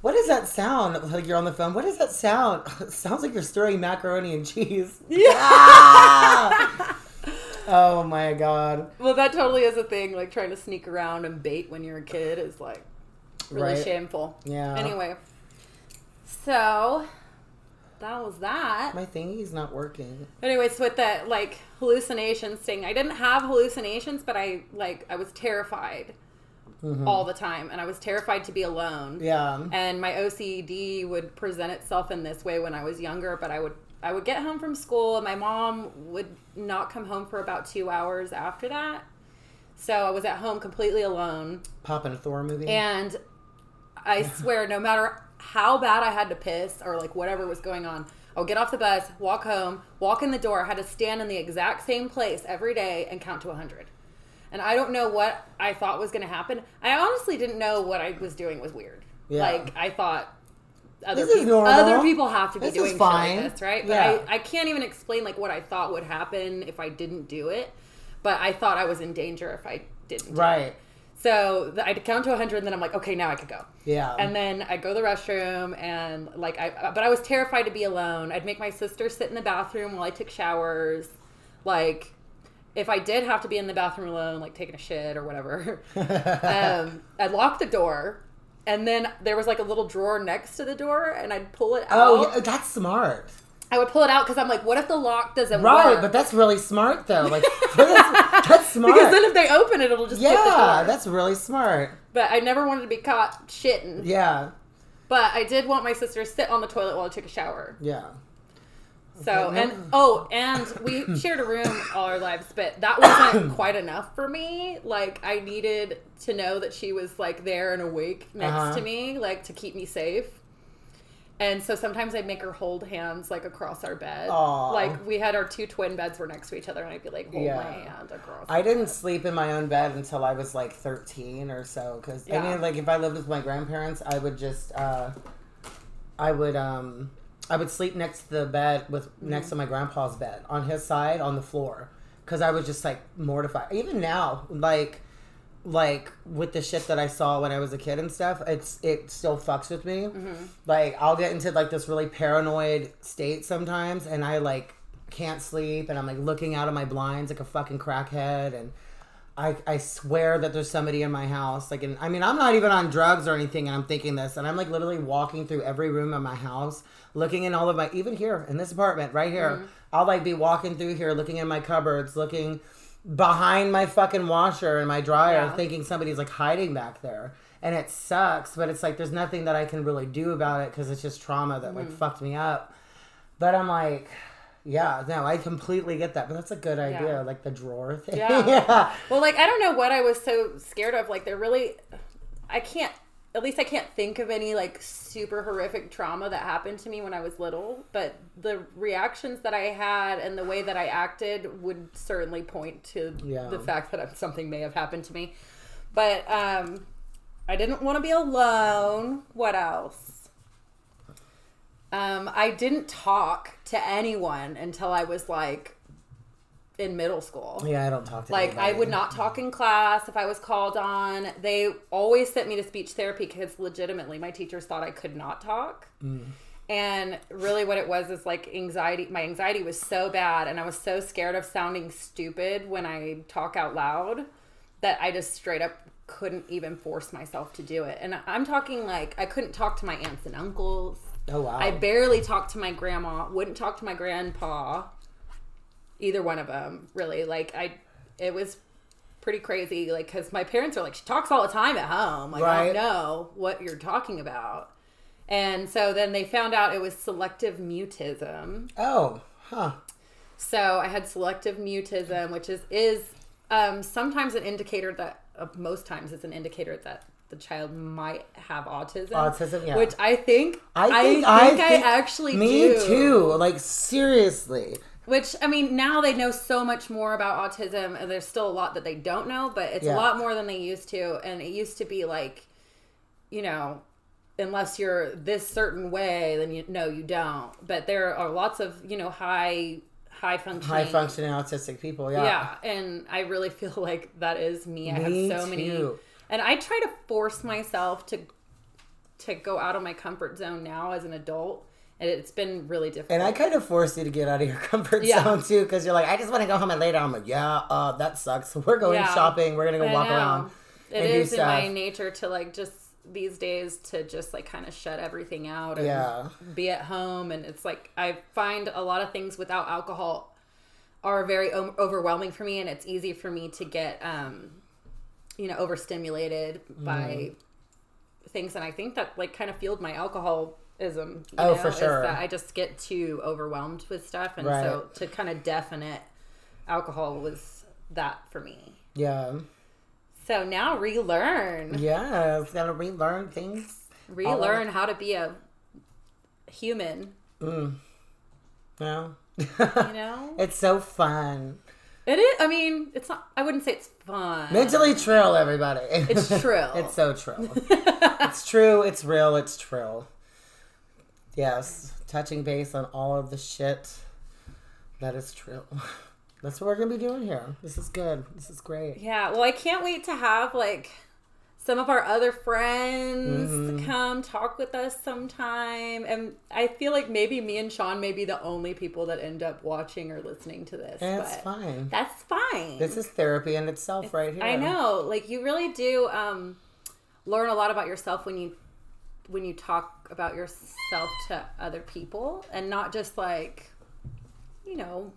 What is that sound? Like you're on the phone. What is that sound? It sounds like you're stirring macaroni and cheese. Ah! oh my God. well, that totally is a thing. Like trying to sneak around and bait when you're a kid is like really Right. shameful. Yeah. Anyway, so that was that. My thingy's not working. Anyways, with the like hallucinations thing, I didn't have hallucinations, but I like I was terrified all the time, and I was terrified to be alone. Mm-hmm. Yeah. and my OCD would present itself in this way when I was younger. But I would I would get home from school, and my mom would not come home for about two hours after that. So I was at home completely alone, Popping a Thor movie. and I swear, no matter how bad I had to piss or like whatever was going on, I would get off the bus, walk home, walk in the door, had to stand in the exact same place every day and count to 100. And I don't know what I thought was going to happen. I honestly didn't know what I was doing was weird. Yeah. Like I thought other This is people other people have to be This is doing fine. like this, right? But Yeah. I, I can't even explain like what I thought would happen if I didn't do it. But I thought I was in danger if I didn't. do it. So the, I'd count to 100 and then I'm like, okay, now I could go. Yeah. And then I'd go to the restroom and like I but I was terrified to be alone. I'd make my sister sit in the bathroom while I took showers. Like if I did have to be in the bathroom alone, like taking a shit or whatever, um, I'd lock the door and then there was like a little drawer next to the door and I'd pull it out. oh, yeah, that's smart. I would pull it out because I'm like, what if the lock doesn't Right, work? Right, but that's really smart though. Like that's, that's smart. because then if they open it, it'll just yeah, that's really smart. But I never wanted to be caught shitting. Yeah, But I did want my sister to sit on the toilet while I took a shower. yeah. So Okay, and oh, and we shared a room all our lives, but that wasn't quite enough for me. Like I needed to know that she was like there and awake next Uh-huh. to me, like to keep me safe. And so sometimes I'd make her hold hands like across our bed. Aw. Like we had our two twin beds were next to each other, and I'd be like, hold Yeah. my hand across. I didn't bed. sleep in my own bed until I was like 13 or so. Because, I mean, like, if I lived with my grandparents, I would just, uh, I would, um, I would sleep next to the bed with, next to my grandpa's bed on his side on the floor. Because I was just, like, mortified. Even now, like, like with the shit that I saw when I was a kid and stuff, it's it still fucks with me. Mm-hmm. Like I'll get into like this really paranoid state sometimes, and I like can't sleep, and I'm like looking out of my blinds like a fucking crackhead, and I I swear that there's somebody in my house. Like, and I mean, I'm not even on drugs or anything, and I'm thinking this, and I'm like literally walking through every room in my house, looking in all of my, even here in this apartment right here, mm-hmm. I'll like be walking through here, looking in my cupboards, looking behind my fucking washer and my dryer Yeah. thinking somebody's like hiding back there and it sucks but it's like there's nothing that i can really do about it because it's just trauma that Mm-hmm. like fucked me up but i'm like yeah no i completely get that but that's a good idea Yeah. like the drawer thing Yeah. yeah Well, like I don't know what I was so scared of. Like they're really, I can't. At least I can't think of any like super horrific trauma that happened to me when I was little. But the reactions that I had and the way that I acted would certainly point to Yeah. the fact that something may have happened to me. But um, I didn't want to be alone. What else? Um, I didn't talk to anyone until I was like in middle school. yeah i don't talk to Like I would not talk in class if I was called on. They always sent me to speech therapy because legitimately my teachers thought I could not talk. Mm. And really what it was is like anxiety my anxiety was so bad and I was so scared of sounding stupid when I talk out loud that I just straight up couldn't even force myself to do it. And I'm talking like I couldn't talk to my aunts and uncles. oh wow I barely talked to my grandma, wouldn't talk to my grandpa. Either one of them, really. Like I, it was pretty crazy. Like because my parents are like, she talks all the time at home. Like I don't know what you're talking about. And so then they found out it was selective mutism. oh huh So I had selective mutism, which is is um, sometimes an indicator that uh, most times it's an indicator that the child might have autism. Autism, yeah. Which I think i think i, think I, think, actually me do. too like seriously Which I mean, now they know so much more about autism, and there's still a lot that they don't know, but it's Yeah. a lot more than they used to. And it used to be like, you know, unless you're this certain way, then you no, you don't. But there are lots of you know high high functioning high functioning autistic people yeah Yeah, and I really feel like that is me. I have so many, and I try to force myself to to go out of my comfort zone now as an adult, and it's been really difficult. And I kind of forced you to get out of your comfort Yeah. zone too, because you're like, I just want to go home and lay down. I'm like, yeah, uh, that sucks. We're going Yeah. shopping. We're gonna go I walk know. around. It is in my nature to like just these days to just like kind of shut everything out and Yeah. be at home and it's like I find a lot of things without alcohol are very o- overwhelming for me and it's easy for me to get um you know overstimulated by things and I think that like kind of fueled my alcoholism you Oh, know, for is sure. that I just get too overwhelmed with stuff and Right. so to kind of deafen it alcohol was that for me Yeah, so now relearn. yeah. It's gotta relearn things. Relearn how to be a human. Mm. No. You know, it's so fun. it is. I mean, it's not. I wouldn't say it's fun. Mentally trill, everybody. It's trill. it's so trill. it's true. It's real. It's trill. Yes, touching base on all of the shit that is true. That's what we're gonna be doing here. This is good. This is great. Yeah, well, I can't wait to have like some of our other friends Mm-hmm. come talk with us sometime. And I feel like maybe me and Sean may be the only people that end up watching or listening to this. And it's fine. That's fine. This is therapy in itself, right here. I know. Like you really do um, learn a lot about yourself when you when you talk about yourself to other people and not just like you know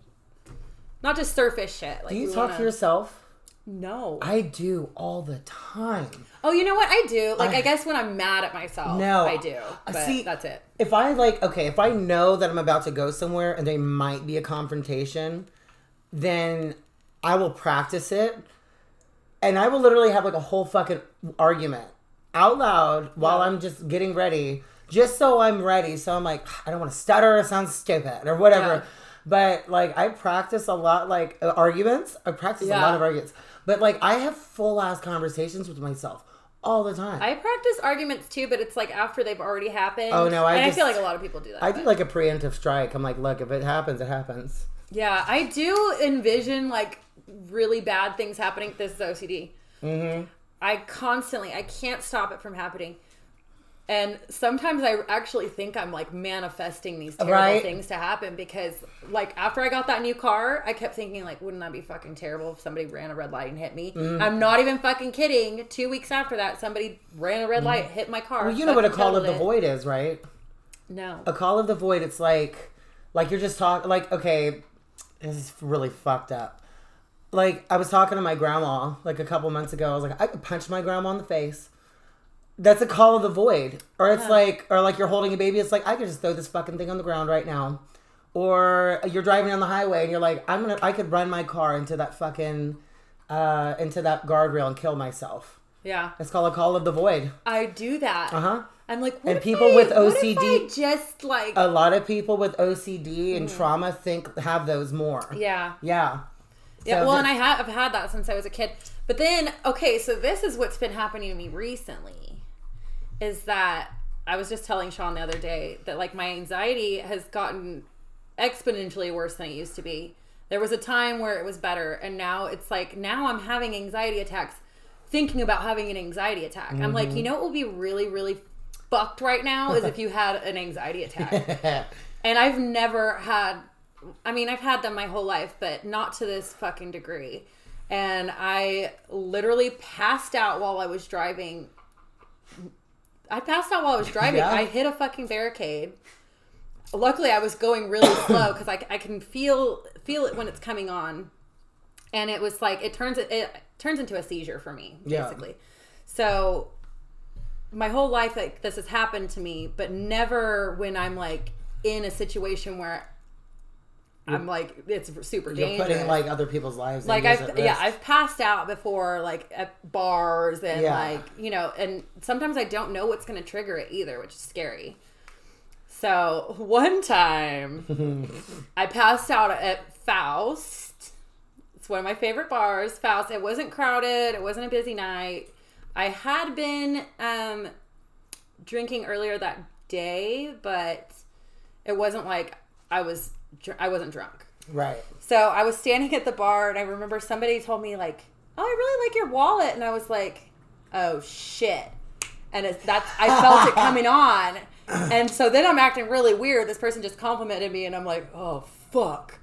not just surface shit. Like Do you talk wanna- to yourself? No. I do all the time. Oh, you know what? I do. Like, I, I- guess when I'm mad at myself, No. I do. Uh, but see- that's it. If I like, okay, if I know that I'm about to go somewhere and there might be a confrontation, then I will practice it. And I will literally have like a whole fucking argument out loud while Yeah. I'm just getting ready, just so I'm ready. So I'm like, I don't want to stutter or sound stupid or whatever. Yeah. But like, I practice a lot, like uh, arguments. I practice a lot of arguments. But like, I have full ass conversations with myself all the time. I practice arguments too, but it's like after they've already happened. Oh, no, I and I feel like a lot of people do that. I do like a preemptive strike. I'm like, look, if it happens, it happens. Yeah, I do envision like really bad things happening. This is OCD. Mm-hmm. I constantly, I can't stop it from happening. And sometimes I actually think I'm like manifesting these terrible Right. things to happen because, like, after I got that new car, I kept thinking, like, wouldn't that be fucking terrible if somebody ran a red light and hit me? Mm. I'm not even fucking kidding. Two weeks after that, somebody ran a red light, hit my car. Mm. Well, you know what a call of the it. void is, right? No. A call of the void. It's like, like you're just talking. Like, okay, this is really fucked up. Like I was talking to my grandma like a couple months ago. I was like, I could punch my grandma in the face. That's a call of the void. Or it's Yeah. like, or like you're holding a baby. It's like I could just throw this fucking thing on the ground right now. Or you're driving on the highway and you're like, I'm gonna, I could run my car into that fucking, uh, into that guardrail and kill myself. Yeah. It's called a call of the void. I do that. Uh huh. I'm like, what And people I- with OCD just like, a lot of people with OCD Mm. and trauma think have those more. yeah. Yeah. Yeah, well, and I have I've had that since I was a kid. But then, okay, so this is what's been happening to me recently, is that I was just telling Sean the other day that like my anxiety has gotten exponentially worse than it used to be. There was a time where it was better, and now it's like now I'm having anxiety attacks, thinking about having an anxiety attack. I'm like, Mm-hmm. you know, what will be really, really fucked right now is if you had an anxiety attack. And I've never had, I mean, I've had them my whole life, but not to this fucking degree. And I literally passed out while I was driving. I passed out while I was driving. Yeah. I hit a fucking barricade. Luckily, I was going really slow because I, I can feel feel it when it's coming on, and it was like it turns it, it turns into a seizure for me Yeah. basically. So my whole life like this has happened to me but never when i'm like in a situation where i'm like it's super You're dangerous putting like other people's lives. like I've yeah. I've passed out before like at bars and Yeah. like you know and sometimes I don't know what's gonna trigger it either which is scary. So one time I passed out at Faust. It's one of my favorite bars. Faust. It wasn't crowded. It wasn't a busy night. I had been um, drinking earlier that day, but it wasn't like I was. Dr- I wasn't drunk. right. So I was standing at the bar, and I remember somebody told me like, "Oh, I really like your wallet," and I was like, "Oh shit!" And it's that's I felt it coming on, and so then I'm acting really weird. This person just complimented me, and I'm like, "Oh fuck!"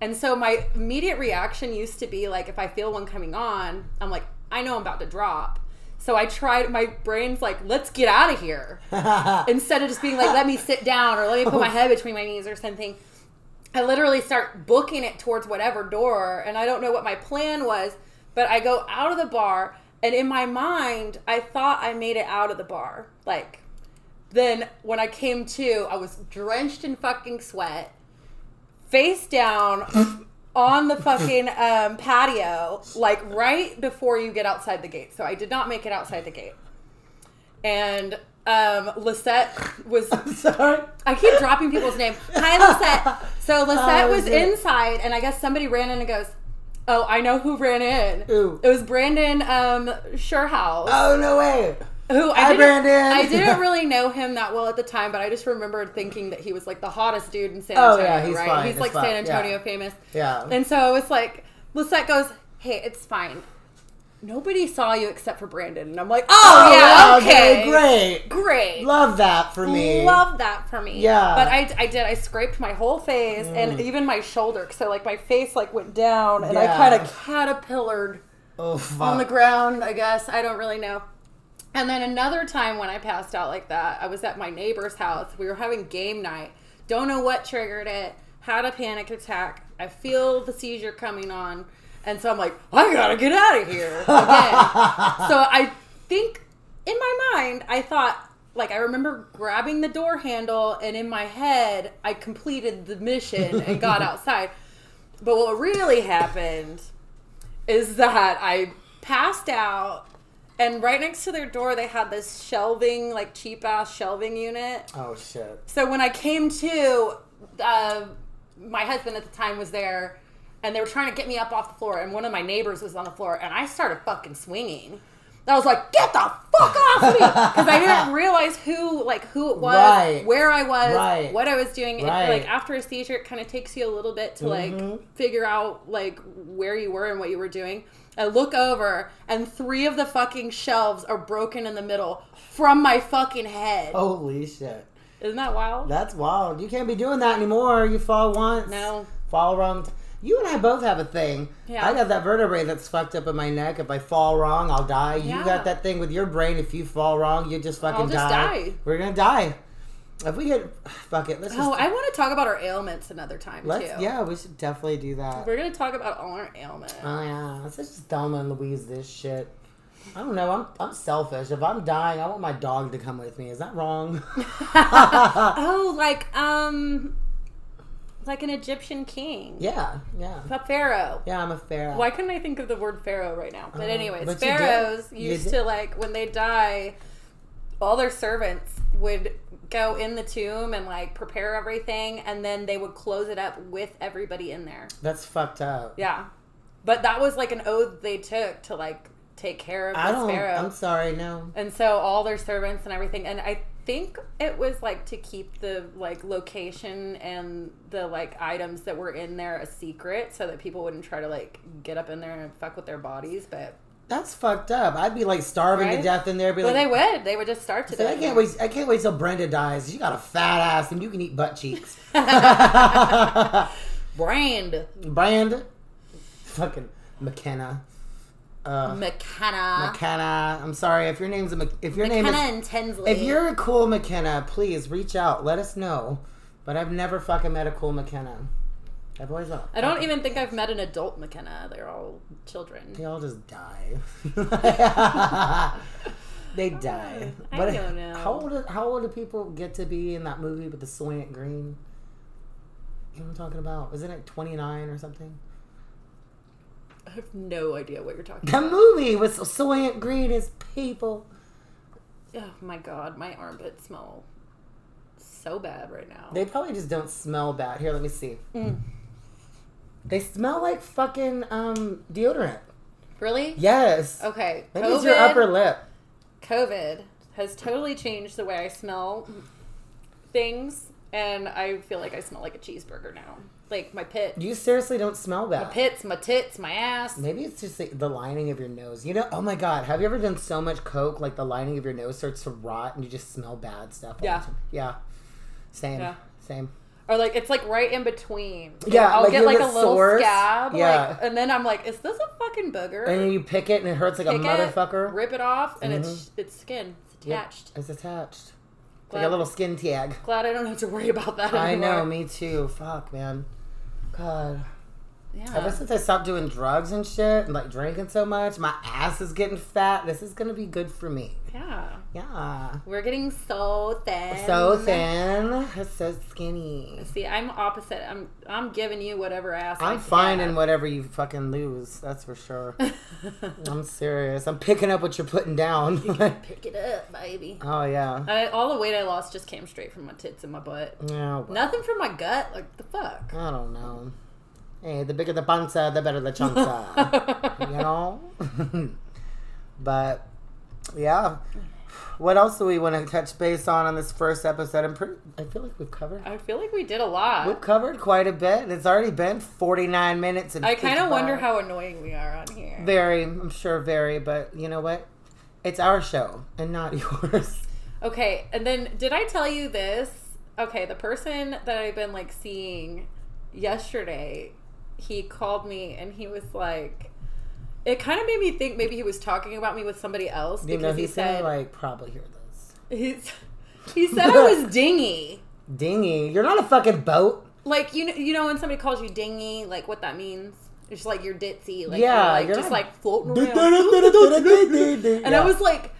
And so my immediate reaction used to be like, if I feel one coming on, I'm like, I know I'm about to drop. So I tried. My brain's like, "Let's get out of here," instead of just being like, "Let me sit down" or "Let me put my head between my knees" or something. I literally start booking it towards whatever door, and I don't know what my plan was, but I go out of the bar, and in my mind, I thought I made it out of the bar. Like, then when I came to, I was drenched in fucking sweat, face down on the fucking um, patio, like right before you get outside the gate. So I did not make it outside the gate. and um, Lisette was. Sorry. I keep dropping people's name. Hi, Lisette. So Lisette Oh, was it? inside, and I guess somebody ran in and goes, "Oh, I know who ran in. Who? It was Brandon um, Surehouse." Oh no way. who I Hi, didn't, Brandon. I didn't really know him that well at the time, but I just remembered thinking that he was like the hottest dude in San Antonio, Oh, yeah, he's right? fine, He's it's like fine, San Antonio yeah. famous. Yeah. And so it was like, Lisette goes, "Hey, it's fine. Nobody saw you except for Brandon." And I'm like, "Oh, oh yeah, okay, Great. great." Love that for me. Love that for me. Yeah. But I, I did. I scraped my whole face and mm. even my shoulder. So like my face like went down and I kind of caterpillared Oh on the ground. I guess I don't really know. And then another time when I passed out like that, I was at my neighbor's house. We were having game night. Don't know what triggered it. Had a panic attack. I feel the seizure coming on. And so I'm like, I gotta get out of here again. so I think in my mind, I thought, like, I remember grabbing the door handle, and in my head, I completed the mission and got outside. But what really happened is that I passed out, and right next to their door, they had this shelving, like cheap ass shelving unit. Oh shit. So when I came to, uh, my husband at the time was there, and they were trying to get me up off the floor, and one of my neighbors was on the floor, and I started fucking swinging. I was like, "Get the fuck off me!" Because I didn't realize who, like, who it was, Right. where I was, Right. what I was doing. And, like after a seizure, it kind of takes you a little bit to like Mhm. figure out like where you were and what you were doing. I look over, and three of the fucking shelves are broken in the middle from my fucking head. Holy shit. Isn't that wild? That's wild. You can't be doing that anymore. You fall once. No. Fall wrong. You and I both have a thing. Yeah. I got that vertebrae that's fucked up in my neck. If I fall wrong, I'll die. Yeah. You got that thing with your brain. If you fall wrong, you just fucking just die. die. We're gonna die. If we get fuck it, let's just Oh, I want to talk about our ailments another time too. yeah, we should definitely do that. We're gonna talk about all our ailments. Oh yeah, let's just Thelma and Louise this shit. I don't know. I'm I'm selfish. If I'm dying, I want my dog to come with me. Is that wrong? oh, like um, like an Egyptian king, yeah, yeah, a pharaoh. yeah. I'm a pharaoh. Why couldn't I think of the word pharaoh right now? But Uh, anyways, but pharaohs used to like when they die, all their servants would go in the tomb and like prepare everything, and then they would close it up with everybody in there. That's fucked up. Yeah, but that was like an oath they took to like take care of I this pharaoh. I'm sorry. No. and so all their servants and everything and i think it was like to keep the like location and the like items that were in there a secret so that people wouldn't try to like get up in there and fuck with their bodies but That's fucked up. I'd be like starving to death in there. Be well like, they would they would just starve to Say, I can't wait. I can't wait till Brenda dies. You got a fat ass, and you can eat butt cheeks. brand Brand, fucking McKenna. Uh, mckenna McKenna. I'm sorry if your name's a if your name mckenna is and tinsley if you're a cool McKenna, please reach out. Let us know. But I've never fucking met a cool McKenna. I've always. uh, i don't even think i've met an adult mckenna they're all children They all just die. they die. I But don't know. How old? do- How old do people get to be in that movie with the Soylent Green? You know what I'm talking about? Isn't it 29 or something? I have no idea what you're talking That about movie with Soylent Green is people. oh my god my armpits smell so bad right now They probably just don't smell bad. Here, let me see. Mm. They smell like fucking um deodorant. really Yes. Okay, Maybe it's your upper lip. COVID has totally changed the way I smell things, and I feel like I smell like a cheeseburger now. Like my pit, You seriously don't smell bad. my pits, my tits, my ass. Maybe it's just the, the lining of your nose. You know, oh my god, have you ever done so much coke like the lining of your nose starts to rot and you just smell bad stuff? Yeah. yeah, same, Yeah. same. Or like it's like right in between. Yeah, I'll like get like a little sores. scab. Yeah. like, and then I'm like, is this a fucking booger? And you pick it and it hurts like a Pick it, motherfucker. rip it off, and it's Mhm. it's skin. It's Yep, attached. It's attached. Like a little skin tag. Glad I don't have to worry about that. I anymore. know, me too. Fuck, man. God. Yeah. Ever since I stopped doing drugs and shit and like drinking so much, my ass is getting fat. This is gonna be good for me. yeah. Yeah. We're getting so thin. So thin. So skinny. See, I'm opposite. I'm I'm giving you whatever ass. I'm can finding get. whatever you fucking lose. That's for sure. I'm serious. I'm picking up what you're putting down. Pick it up, baby. oh yeah. I, all the weight I lost just came straight from my tits and my butt. Yeah. well, Nothing from my gut. Like the fuck. I don't know. Hey, the bigger the panza, the better the chanza. you know? but yeah. What else do we want to touch base on on this first episode? I'm pretty. I feel like we've covered. I feel like we did a lot. We've covered quite a bit. It's already been 49 minutes. And I kind of wonder how annoying we are on here. Very, I'm sure, very. But you know what? It's our show and not yours. Okay, and then did I tell you this? Okay, the person that I've been like seeing yesterday, he called me and he was like, it kind of made me think maybe he was talking about me with somebody else You know, because he gonna said like probably hear this. he's, he said I was dingy. Dingy, you're not a fucking boat. Like you know, you know when somebody calls you dingy, like what that means. It's just like you're ditzy, like Yeah, you're, like just not- like floating around. and. I was like,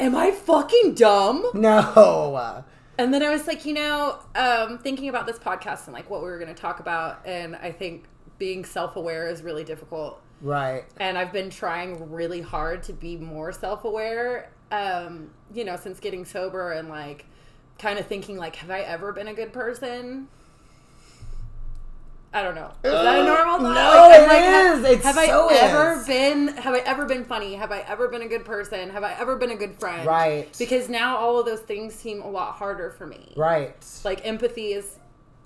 "Am I fucking dumb?" no. And then I was like, you know, um, thinking about this podcast and like what we were going to talk about, and I think being self-aware is really difficult. Right. And I've been trying really hard to be more self-aware, um, you know, since getting sober and like kind of thinking like, have I ever been a good person? I don't know. Is that a normal thought? No, Like, it I'm is. It's have so I ever is. been? Have I ever been funny? Have I ever been a good person? Have I ever been a good friend? Right. Because now all of those things seem a lot harder for me. Right. Like empathy is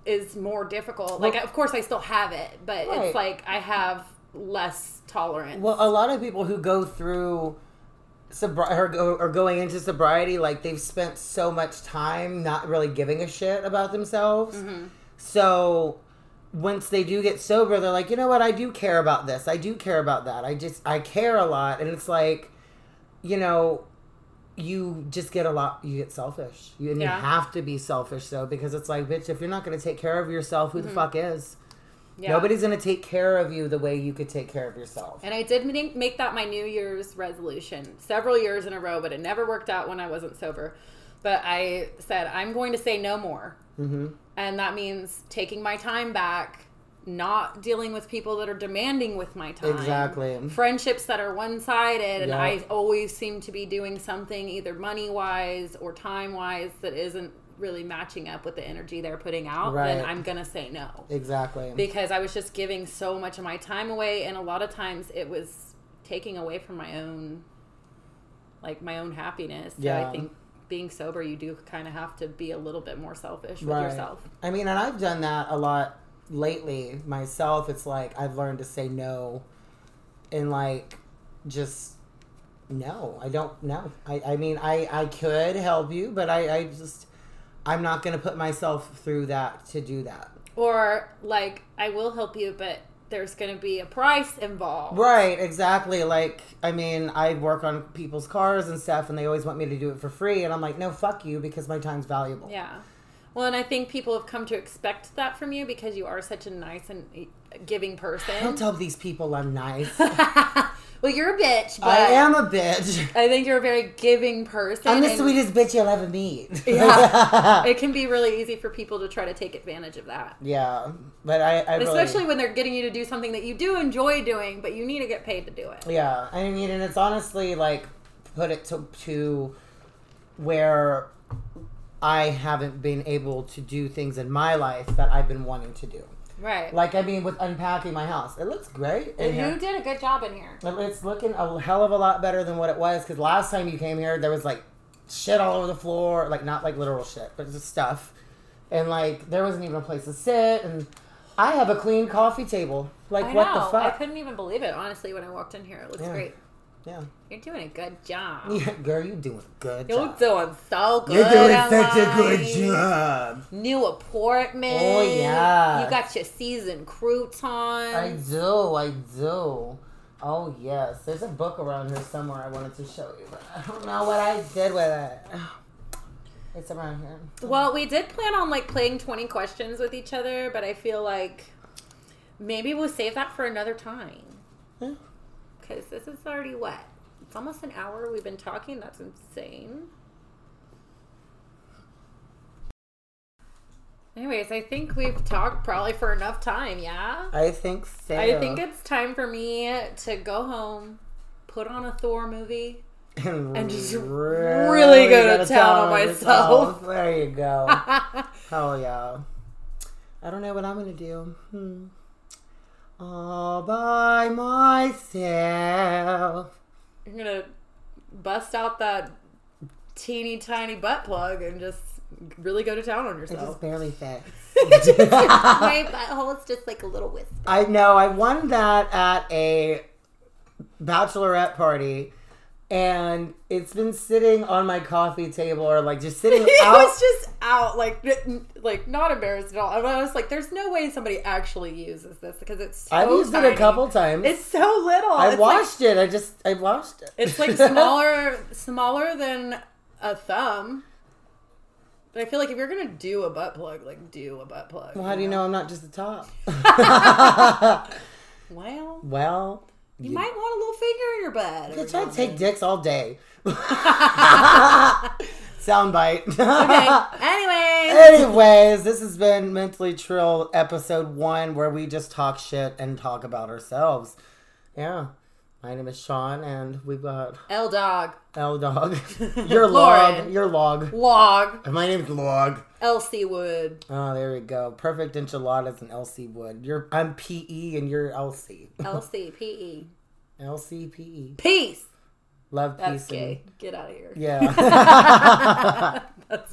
is more difficult. Like Well- of course I still have it, but Right. it's like I have less tolerance. Well, a lot of people who go through sobri- or, go, or going into sobriety, like they've spent so much time not really giving a shit about themselves. Mm-hmm. So once they do get sober, they're like, you know what? I do care about this. I do care about that. I just I care a lot, and it's like, you know. You just get a lot. You get selfish, you, and Yeah. you have to be selfish though, because it's like, bitch, if you're not going to take care of yourself, who the mm-hmm. fuck is? Yeah. Nobody's going to take care of you the way you could take care of yourself. and I did make that my New Year's resolution several years in a row, but it never worked out when I wasn't sober. But I said I'm going to say no more, hmm and that means taking my time back, not dealing with people that are demanding with my time. Exactly. friendships that are one sided, and. I always seem to be doing something either money wise or time wise that isn't really matching up with the energy they're putting out, then I'm gonna say no. Exactly. Because I was just giving so much of my time away, and a lot of times it was taking away from my own, like my own happiness. So Yeah. I think being sober, you do kind of have to be a little bit more selfish with Right. yourself. I mean, and I've done that a lot lately myself. It's like I've learned to say no and like just no. I don't know. I, I mean, I, I could help you, but I, I just, I'm not going to put myself through that to do that. Or like, I will help you, but there's going to be a price involved. Right, exactly. Like, I mean, I work on people's cars and stuff, and they always want me to do it for free. And I'm like, no, fuck you, because my time's valuable. Yeah. Well, and I think people have come to expect that from you because you are such a nice and giving person. Don't tell these people I'm nice. well, you're a bitch, but I am a bitch. I think you're a very giving person. I'm the sweetest bitch you'll ever meet. Yeah. it can be really easy for people to try to take advantage of that. yeah, but I, I really, Especially when they're getting you to do something that you do enjoy doing, but you need to get paid to do it. yeah. I mean, and it's honestly like put it to to where I haven't been able to do things in my life that I've been wanting to do. Right. Like I mean, with unpacking my house, it looks great. you here. did a good job in here. It's looking a hell of a lot better than what it was because last time you came here, there was like shit all over the floor, like not like literal shit, but just stuff, and like there wasn't even a place to sit. And I have a clean coffee table. Like I what know. the fuck? I couldn't even believe it, honestly, when I walked in here. It looks Yeah. great. Yeah. You're doing a good job. yeah, girl, you're doing a good You're job. doing so good. You're doing such a good job. New apartment. Oh, yeah. You got your seasoned croutons. I do, I do. Oh yes, there's a book around here somewhere I wanted to show you, but I don't know what I did with it. It's around here. Well, we did plan on like playing 20 questions with each other, but I feel like maybe we'll save that for another time. Yeah because this is already what? It's almost an hour we've been talking. That's insane. Anyways, I think we've talked probably for enough time, yeah? I think so. I think it's time for me to go home, put on a Thor movie, and, and just really, really go to town on myself. There you go. Hell yeah. I don't know what I'm going to do. Hmm. All by myself. You're gonna bust out that teeny tiny butt plug and just really go to town on It yourself. just barely fits. My butthole is just like a little wisp. I know. I won that at a bachelorette party, and it's been sitting on my coffee table or like just sitting It out. was just out, like, like not embarrassed at all. I was like, "There's no way somebody actually uses this because it's so I've used it a couple times. It's so little. I it's like, washed it. I just I washed it. it's like smaller, smaller than a thumb. But I feel like if you're gonna do a butt plug, like do a butt plug. well, how do you know I'm not just the top? Well, well, you might want a little finger in your butt. every bitch, I now take dicks all day. Soundbite. Okay. Anyways, Anyways, this has been Mentally Trill episode one where we just talk shit and talk about ourselves. Yeah. My name is Sean and we've got L dog L Dog. Your log. Your log. log My name's Log. Elsie Wood Oh, there we go. Perfect enchiladas and LC Wood. You're I'm PE and you're LC. Elsie P E LCPE. peace. Love That's peace. and- gay. Get out of here. Yeah.